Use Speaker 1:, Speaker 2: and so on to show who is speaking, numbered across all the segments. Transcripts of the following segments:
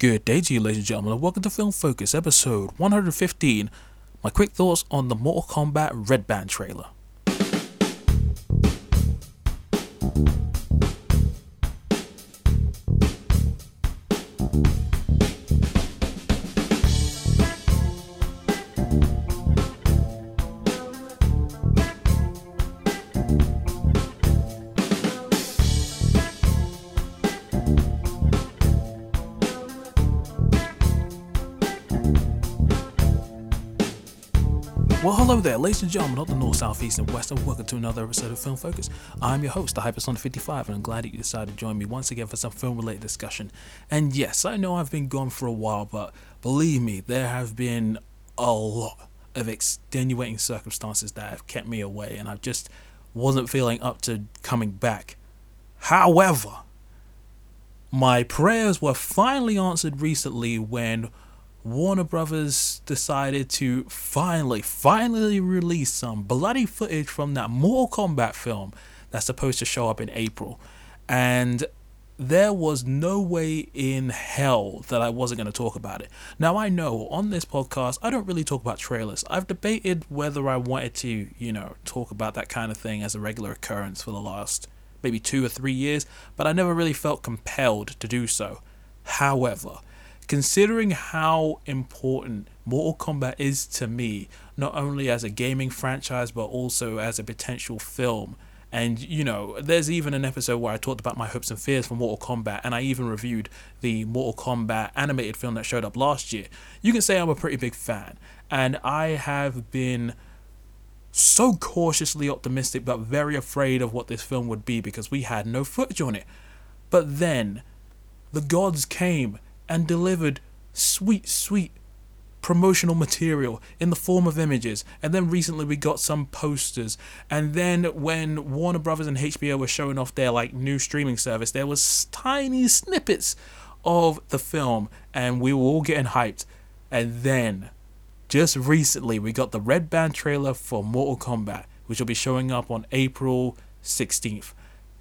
Speaker 1: Good day to you, ladies and gentlemen, and welcome to Film Focus, episode 115. My quick thoughts on the Mortal Kombat Red Band trailer. Well, hello there, ladies and gentlemen of the North, South, East, and West, and welcome to another episode of Film Focus. I'm your host, the Hypersonic 55, and I'm glad that you decided to join me once again for some film related discussion. And yes, I know I've been gone for a while, but believe me, there have been a lot of extenuating circumstances that have kept me away, and I just wasn't feeling up to coming back. However, my prayers were finally answered recently when Warner Brothers decided to finally, finally release some bloody footage from that Mortal Kombat film that's supposed to show up in April. And there was no way in hell that I wasn't going to talk about it. Now, I know on this podcast, I don't really talk about trailers. I've debated whether I wanted to, you know, talk about that kind of thing as a regular occurrence for the last maybe two or three years, but I never really felt compelled to do so. However, considering how important Mortal Kombat is to me, not only as a gaming franchise but also as a potential film. And you know, there's even an episode where I talked about my hopes and fears for Mortal Kombat, and I even reviewed the Mortal Kombat animated film that showed up last year. You can say I'm a pretty big fan, and I have been so cautiously optimistic but very afraid of what this film would be because we had no footage on it. But then, the gods came and delivered sweet, sweet promotional material in the form of images. And then recently we got some posters. And then when Warner Brothers and HBO were showing off their like new streaming service, there was tiny snippets of the film and we were all getting hyped. And then just recently we got the Red Band trailer for Mortal Kombat, which will be showing up on April 16th.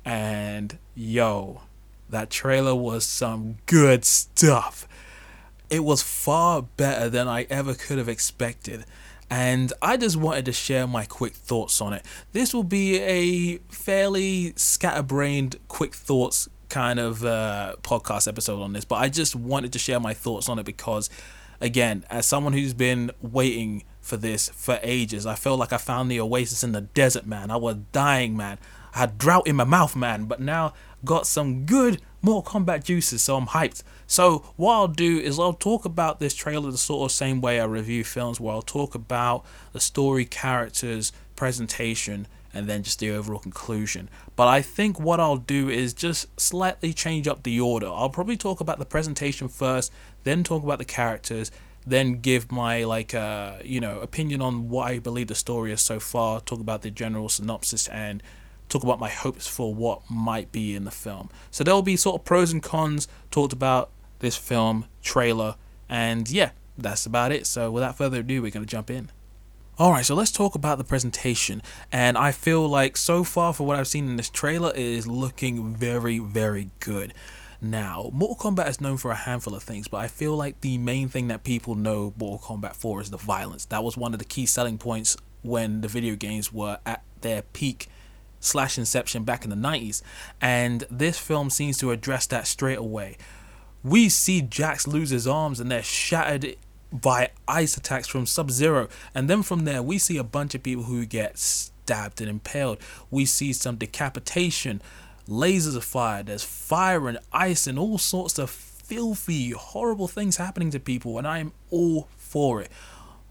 Speaker 1: And yo, that trailer was some good stuff. It was far better than I ever could have expected. And I just wanted to share my quick thoughts on it. This will be a fairly scatterbrained, quick thoughts kind of uh, podcast episode on this, but I just wanted to share my thoughts on it because, again, as someone who's been waiting for this for ages, I felt like I found the oasis in the desert, man. I was dying, man. I had drought in my mouth, man, but now got some good Mortal Kombat juices, so I'm hyped. So what I'll do is I'll talk about this trailer the sort of same way I review films, where I'll talk about the story, characters, presentation, and then just the overall conclusion. But I think what I'll do is just slightly change up the order. I'll probably talk about the presentation first, then talk about the characters, then give my like uh you know opinion on what I believe the story is so far, talk about the general synopsis and talk about my hopes for what might be in the film. So there'll be sort of pros and cons talked about this film trailer, and yeah, that's about it. So without further ado, we're gonna jump in. Alright, so let's talk about the presentation. And I feel like so far, for what I've seen in this trailer, it is looking very, very good. Now, Mortal Kombat is known for a handful of things, but I feel like the main thing that people know Mortal Kombat for is the violence. That was one of the key selling points when the video games were at their peak slash inception back in the 90s and this film seems to address that straight away. We see jax lose his arms and they're shattered by ice attacks from sub zero and then from there we see a bunch of people who get stabbed and impaled. We see some decapitation lasers are fired there's fire and ice and all sorts of filthy horrible things happening to people and i'm all for it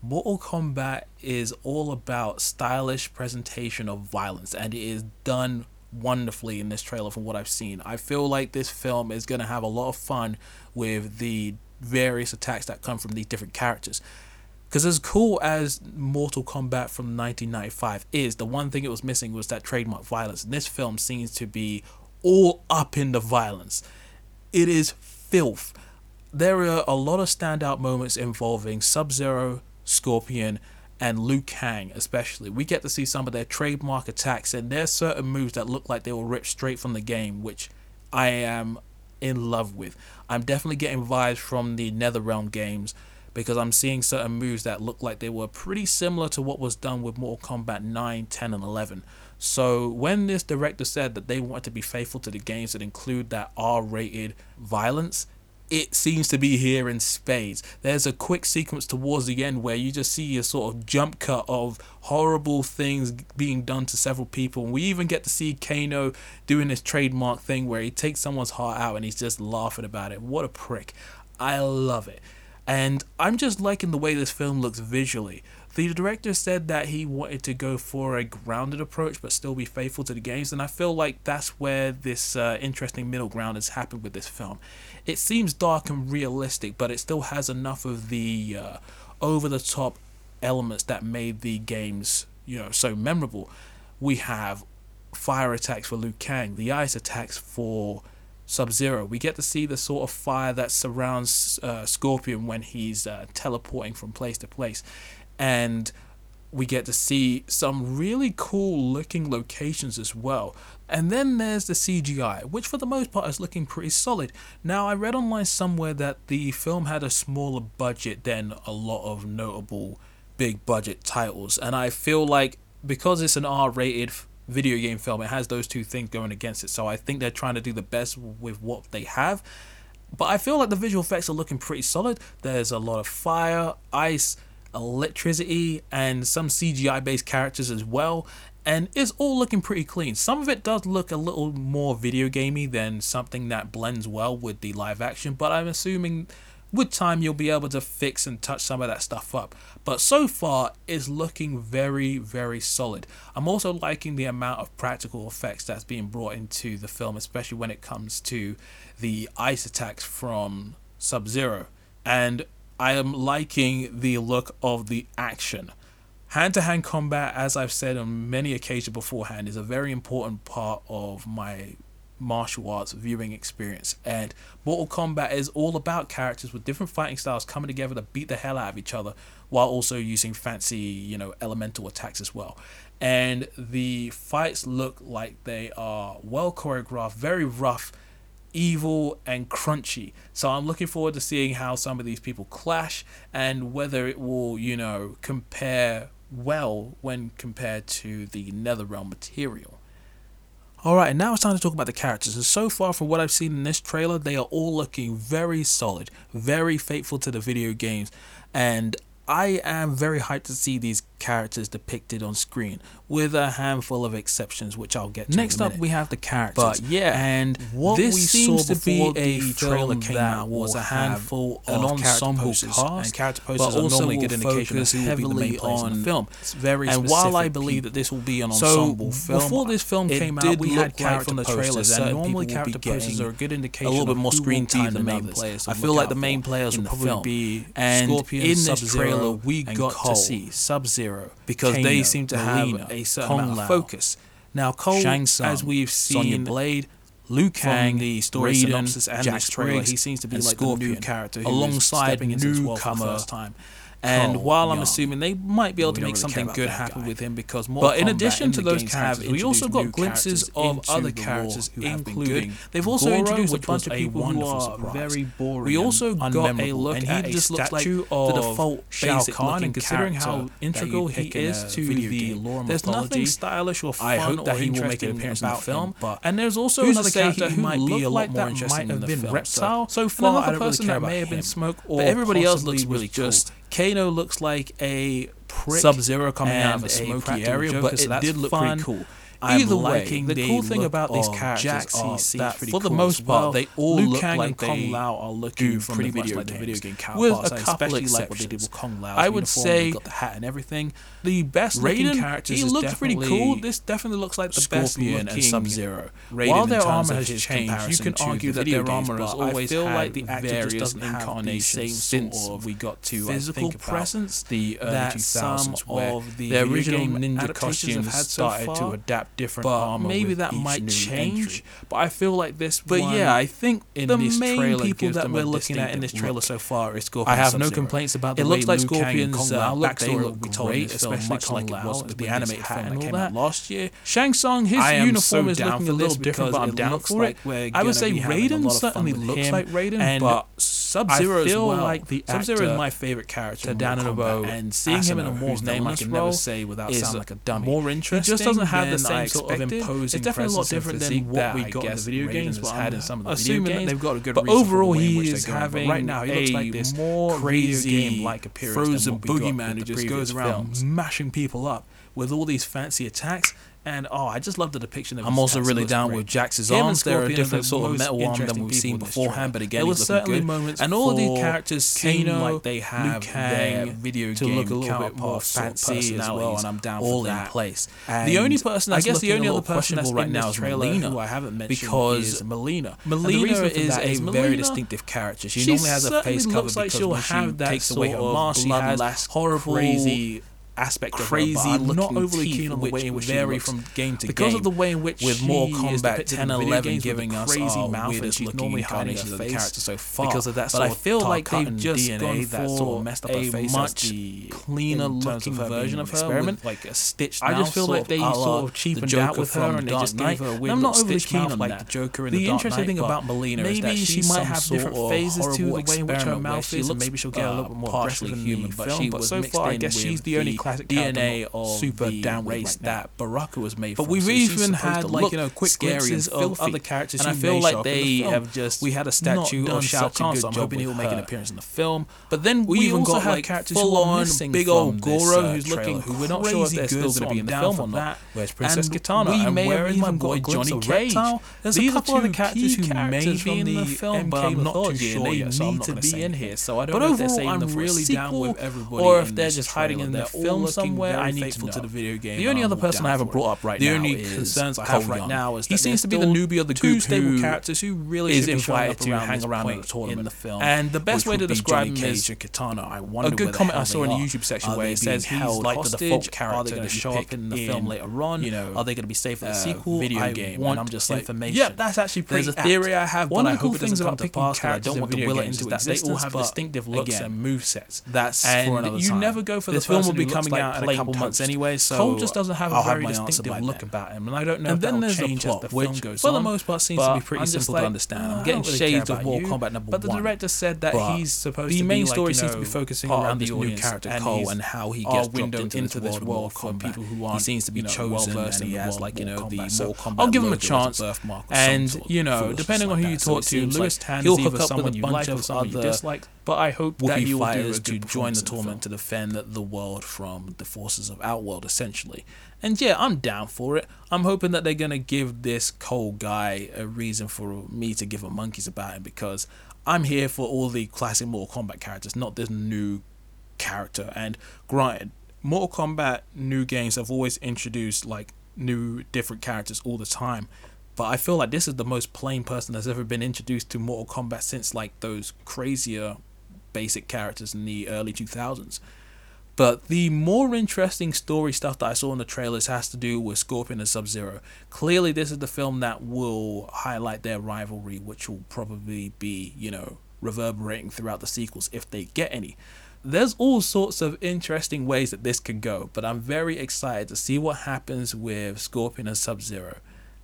Speaker 1: Mortal Kombat is all about stylish presentation of violence, and it is done wonderfully in this trailer from what I've seen. I feel like this film is going to have a lot of fun with the various attacks that come from these different characters. Because as cool as Mortal Kombat from 1995 is, the one thing it was missing was that trademark violence. And this film seems to be all up in the violence. It is filth. There are a lot of standout moments involving Sub Zero, Scorpion, and Liu Kang, especially. We get to see some of their trademark attacks, and there's certain moves that look like they were ripped straight from the game, which I am in love with. I'm definitely getting vibes from the NetherRealm games because I'm seeing certain moves that look like they were pretty similar to what was done with Mortal Kombat 9, 10, and 11. So when this director said that they want to be faithful to the games that include that R-rated violence, it seems to be here in spades. There's a quick sequence towards the end where you just see a sort of jump cut of horrible things being done to several people. And we even get to see Kano doing his trademark thing where he takes someone's heart out and he's just laughing about it. What a prick. I love it. And I'm just liking the way this film looks visually. The director said that he wanted to go for a grounded approach but still be faithful to the games, and I feel like that's where this uh, interesting middle ground has happened with this film. It seems dark and realistic, but it still has enough of the uh, over the top elements that made the games, you know, so memorable. We have fire attacks for Liu Kang, the ice attacks for Sub Zero. We get to see the sort of fire that surrounds uh, Scorpion when he's uh, teleporting from place to place. And we get to see some really cool looking locations as well. And then there's the CGI, which for the most part is looking pretty solid. Now, I read online somewhere that the film had a smaller budget than a lot of notable big budget titles, and I feel like because it's an R rated video game film. It has those two things going against it. So I think they're trying to do the best with what they have. But I feel like the visual effects are looking pretty solid. There's a lot of fire, ice, electricity, and some CGI based characters as well. And it's all looking pretty clean. Some of it does look a little more video gamey than something that blends well with the live action, but I'm assuming with time you'll be able to fix and touch some of that stuff up but so far it's looking very very solid i'm also liking the amount of practical effects that's being brought into the film especially when it comes to the ice attacks from sub zero and i am liking the look of the action hand to hand combat as i've said on many occasions beforehand is a very important part of my martial arts viewing experience. And Mortal Kombat is all about characters with different fighting styles coming together to beat the hell out of each other while also using fancy, you know, elemental attacks as well. And the fights look like they are well choreographed, very rough, evil, and crunchy. So I'm looking forward to seeing how some of these people clash and whether it will, you know, compare well when compared to the Netherrealm material. Alright, now it's time to talk about the characters. And so far, from what I've seen in this trailer, they are all looking very solid, very faithful to the video games. And I am very hyped to see these characters depicted on screen, with a handful of exceptions, which I'll get to. Next up, we have the characters. But yeah, and what this we seems to be a trailer came out was a handful of an ensemble cast, and character posters but also normally good indication of who will be the main players in the film. It's very and while I believe that this will be an ensemble so film, before this film came out, we had character from the trailers, and normally character posters are a good indication a little bit more screen time than the main players. I feel like the main players will probably be and in this trailer we got to see Sub Zero because Kano, they seem to Mileena, have a certain Kung amount of focus. Now, Cole, Shang Tsung, as we've seen, Sonya Blade, Liu Kang, the story Raiden, synopsis and Jack trailer, he seems to be like Scorpion, the new character alongside newcomer first time. And oh, while I'm assuming they might be able to make really something good happen guy. with him because more. But in addition to those characters, we also got glimpses of other characters who including. They've also Goro, introduced a bunch of people who are surprise. very boring. We also got a look and at he just looks like the default Shao Kahn, and considering how integral he is to the lore There's nothing stylish or fun I hope that he will make an appearance in the film. But and there's also another character who might be a lot more interesting in the film. Reptile. So far, another person that may have been Smoke, or everybody else looks really just Kano looks like a Sub Zero coming out of a smoky area, but it did look fun. pretty cool. I'm Either way, the cool thing about these characters are that for the most part, well. they all Liu look Kang like and Kung Lao are looking pretty much like the video game counterparts, with a couple especially like what they did with Kung Lao. I would say got the hat and everything. The best Raiden, characters. He looks pretty cool. This definitely looks like the Scorpion best and Sub Zero. While their armor has changed, you can argue that their armor has always feel like the actor just doesn't same since we got to physical presence. The early 2000s, where the original ninja costumes started to adapt have different
Speaker 2: but
Speaker 1: armor.
Speaker 2: Maybe that might change,
Speaker 1: entry. but I feel like this.
Speaker 2: But yeah, I think
Speaker 1: in
Speaker 2: the
Speaker 1: this
Speaker 2: main
Speaker 1: trailer
Speaker 2: people that we're looking at in this trailer
Speaker 1: look.
Speaker 2: so far is Scorpion.
Speaker 1: I have
Speaker 2: Sub-Zero.
Speaker 1: no complaints about the
Speaker 2: it
Speaker 1: way
Speaker 2: looks like
Speaker 1: Liu
Speaker 2: Scorpion's uh, backstory
Speaker 1: look great,
Speaker 2: told
Speaker 1: especially
Speaker 2: Kong like
Speaker 1: Lao,
Speaker 2: it was with the animated film that came out last year.
Speaker 1: Shang Tsung, his uniform is looking a little different, but I'm down for it. I would say Raiden certainly looks like Raiden, but
Speaker 2: Sub Zero as well.
Speaker 1: Like the
Speaker 2: Sub Zero is my favorite character.
Speaker 1: Down
Speaker 2: in
Speaker 1: Kombat,
Speaker 2: Kombat, and seeing Asano, him in a more
Speaker 1: name I can never say without sounding like a dummy.
Speaker 2: More interesting.
Speaker 1: He just doesn't have the same sort of imposing.
Speaker 2: It's definitely a lot different than what we got in the video games. But
Speaker 1: had in some of the
Speaker 2: assuming
Speaker 1: video games,
Speaker 2: they've got a good.
Speaker 1: But overall, he is having
Speaker 2: right now. He looks like this
Speaker 1: more
Speaker 2: crazy
Speaker 1: game like appearance.
Speaker 2: Frozen boogeyman who just goes around mashing people up with all these fancy attacks. And oh, I just love the depiction.
Speaker 1: I'm also really down
Speaker 2: great.
Speaker 1: with Jax's
Speaker 2: Him
Speaker 1: arms. They're a different sort of metal arm than we've seen beforehand, but again,
Speaker 2: there
Speaker 1: was
Speaker 2: certainly
Speaker 1: good.
Speaker 2: moments.
Speaker 1: And all of these characters
Speaker 2: Kano, seem
Speaker 1: like they have their video
Speaker 2: to
Speaker 1: game
Speaker 2: look a little bit more fancy as well, and I'm down
Speaker 1: all for
Speaker 2: that.
Speaker 1: in place.
Speaker 2: And
Speaker 1: the only person,
Speaker 2: I guess, the only other person that's
Speaker 1: right now is Mileena,
Speaker 2: who I haven't mentioned
Speaker 1: because
Speaker 2: Mileena. Mileena
Speaker 1: is a very distinctive character. She normally has a face
Speaker 2: cover
Speaker 1: because she takes away her mask, she has horrible,
Speaker 2: crazy aspect
Speaker 1: crazy
Speaker 2: of her, not overly keen on the way in which
Speaker 1: vary from game to
Speaker 2: because
Speaker 1: game.
Speaker 2: of the way in which
Speaker 1: with Mortal Kombat 10 11 giving us
Speaker 2: crazy mouth and she's normally hiding her face
Speaker 1: character so far
Speaker 2: because of that
Speaker 1: but I feel like they've just
Speaker 2: DNA
Speaker 1: gone
Speaker 2: that sort of messed up
Speaker 1: a
Speaker 2: face
Speaker 1: much cleaner looking
Speaker 2: of
Speaker 1: version of her
Speaker 2: experiment
Speaker 1: like a stitched
Speaker 2: I just feel like they sort of cheapened out with her and they just gave her a weird
Speaker 1: I'm not overly keen on
Speaker 2: like the Joker in
Speaker 1: the interesting thing about Mileena is that
Speaker 2: she might have different phases to the way in which her mouth is maybe she'll get a little uh, bit more
Speaker 1: partially human but
Speaker 2: so far I guess she's the only classic
Speaker 1: DNA of
Speaker 2: super
Speaker 1: the
Speaker 2: down
Speaker 1: race
Speaker 2: right
Speaker 1: that Baraka was made.
Speaker 2: But
Speaker 1: from.
Speaker 2: we've
Speaker 1: so
Speaker 2: even had like you know quick glimpses of other characters.
Speaker 1: And I feel like they
Speaker 2: the
Speaker 1: have just
Speaker 2: we had a statue of Shao Kahn. So I'm hoping he'll make an appearance in the film.
Speaker 1: But then
Speaker 2: we,
Speaker 1: we
Speaker 2: even got like
Speaker 1: characters
Speaker 2: full on big old Goro
Speaker 1: uh,
Speaker 2: who's looking
Speaker 1: who we're not sure if they're still going to be in the film or not. Where's Princess
Speaker 2: Kitana?
Speaker 1: And where is my boy Johnny Cage?
Speaker 2: There's a couple other characters who may be in the film, but I'm not too sure yet. So I'm not going
Speaker 1: to
Speaker 2: be
Speaker 1: in here. So I don't know if they're saying the
Speaker 2: really down with everybody
Speaker 1: or if they're just hiding in
Speaker 2: their
Speaker 1: film
Speaker 2: film
Speaker 1: somewhere. I need to, know.
Speaker 2: to the video game.
Speaker 1: The only other person I haven't brought up right
Speaker 2: the
Speaker 1: now.
Speaker 2: The
Speaker 1: only
Speaker 2: concerns I have right now is
Speaker 1: he seems to be the newbie of the
Speaker 2: two stable characters who really
Speaker 1: is invited to hang around in the tournament
Speaker 2: in the film.
Speaker 1: And the best way to describe him is
Speaker 2: Katana. I wonder. A good
Speaker 1: comment I saw in the YouTube section where it says he's like the default character.
Speaker 2: Are
Speaker 1: they
Speaker 2: going to show up in the film later on?
Speaker 1: You know,
Speaker 2: are they going to be safe for the
Speaker 1: uh,
Speaker 2: sequel?
Speaker 1: Video game. And I'm just like, yeah, that's actually pretty.
Speaker 2: There's a theory I have.
Speaker 1: One of the cool things about picking
Speaker 2: characters I don't want to will it into
Speaker 1: that they all have distinctive looks and move sets.
Speaker 2: That's
Speaker 1: and
Speaker 2: for another
Speaker 1: you
Speaker 2: time.
Speaker 1: never go for
Speaker 2: this the film will
Speaker 1: become
Speaker 2: coming
Speaker 1: like
Speaker 2: out in a couple months anyway, so
Speaker 1: Cole just doesn't have
Speaker 2: I'll
Speaker 1: a very
Speaker 2: have
Speaker 1: distinctive look about him, and I don't know.
Speaker 2: And then there's
Speaker 1: change
Speaker 2: the
Speaker 1: plot, the
Speaker 2: which,
Speaker 1: goes
Speaker 2: for
Speaker 1: on, the
Speaker 2: most part, seems to be pretty simple
Speaker 1: like,
Speaker 2: to understand. I'm getting
Speaker 1: really
Speaker 2: shades of
Speaker 1: War
Speaker 2: Combat
Speaker 1: number
Speaker 2: but one,
Speaker 1: but the director said that he's supposed.
Speaker 2: The main story seems to be focusing around this new character Cole and how he gets dropped into this world
Speaker 1: for
Speaker 2: people who aren't.
Speaker 1: He seems to be chosen, and he has like you know the
Speaker 2: I'll give him a chance, and you know depending on who you talk to, Lewis Tan
Speaker 1: he'll hook up with a bunch of other
Speaker 2: but I hope Wookiee
Speaker 1: that
Speaker 2: you will do
Speaker 1: to join the tournament the to defend the world from the forces of Outworld, essentially. And yeah, I'm down for it. I'm hoping that they're gonna give this cold guy a reason for me to give a monkeys about him because I'm here for all the classic Mortal Kombat characters, not this new character. And granted, Mortal Kombat new games have always introduced like new different characters all the time but I feel like this is the most plain person that's ever been introduced to Mortal Kombat since like those crazier basic characters in the early 2000s. But the more interesting story stuff that I saw in the trailers has to do with Scorpion and Sub Zero. Clearly, this is the film that will highlight their rivalry, which will probably be, you know, reverberating throughout the sequels if they get any. There's all sorts of interesting ways that this can go, but I'm very excited to see what happens with Scorpion and Sub Zero.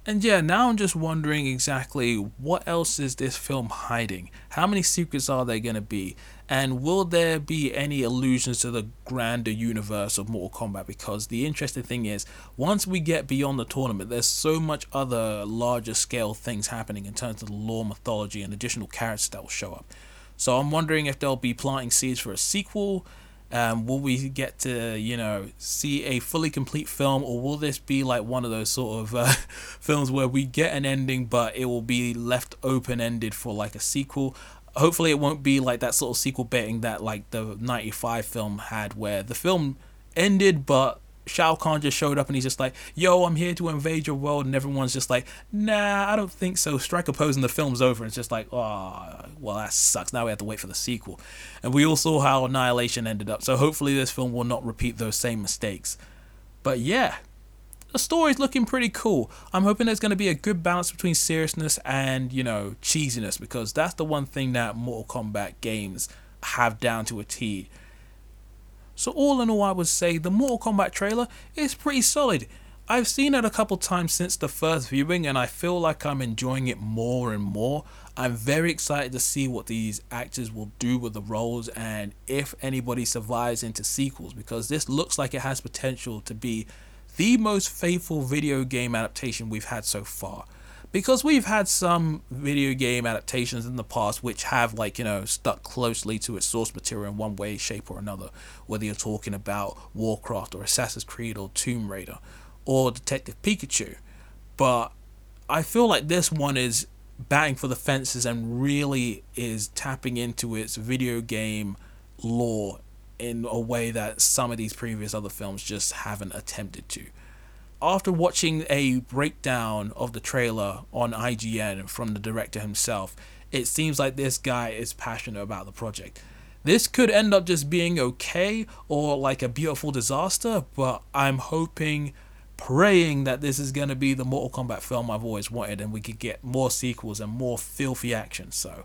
Speaker 1: And yeah, now I'm just wondering exactly what else is this film hiding? How many secrets are there going to be? And will there be any allusions to the grander universe of Mortal Kombat? Because the interesting thing is, once we get beyond the tournament, there's so much other larger scale things happening in terms of the lore, mythology, and additional characters that will show up. So I'm wondering if they'll be planting seeds for a sequel, um, will we get to you know see a fully complete film, or will this be like one of those sort of uh, films where we get an ending, but it will be left open ended for like a sequel? hopefully it won't be like that sort of sequel baiting that like the 95 film had where the film ended but Shao Kahn just showed up and he's just like, yo, I'm here to invade your world. And everyone's just like, nah, I don't think so. Strike a pose and the film's over. It's just like, oh, well, that sucks. Now we have to wait for the sequel. And we all saw how Annihilation ended up. So hopefully this film will not repeat those same mistakes. But yeah, the story's looking pretty cool. I'm hoping there's going to be a good balance between seriousness and, you know, cheesiness because that's the one thing that Mortal Kombat games have down to a T. So, all in all, I would say the Mortal Kombat trailer is pretty solid. I've seen it a couple times since the first viewing and I feel like I'm enjoying it more and more. I'm very excited to see what these actors will do with the roles and if anybody survives into sequels because this looks like it has potential to be the most faithful video game adaptation we've had so far. Because we've had some video game adaptations in the past which have, like, you know, stuck closely to its source material in one way, shape, or another. Whether you're talking about Warcraft or Assassin's Creed or Tomb Raider or Detective Pikachu. But I feel like this one is batting for the fences and really is tapping into its video game lore in a way that some of these previous other films just haven't attempted to. After watching a breakdown of the trailer on IGN from the director himself, it seems like this guy is passionate about the project. This could end up just being okay or like a beautiful disaster, but I'm hoping, praying that this is going to be the Mortal Kombat film I've always wanted and we could get more sequels and more filthy action. So,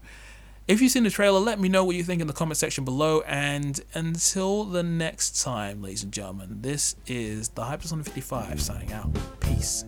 Speaker 1: if you've seen the trailer, let me know what you think in the comment section below. And until the next time, ladies and gentlemen, this is the Hypersonic 55 signing out. Peace.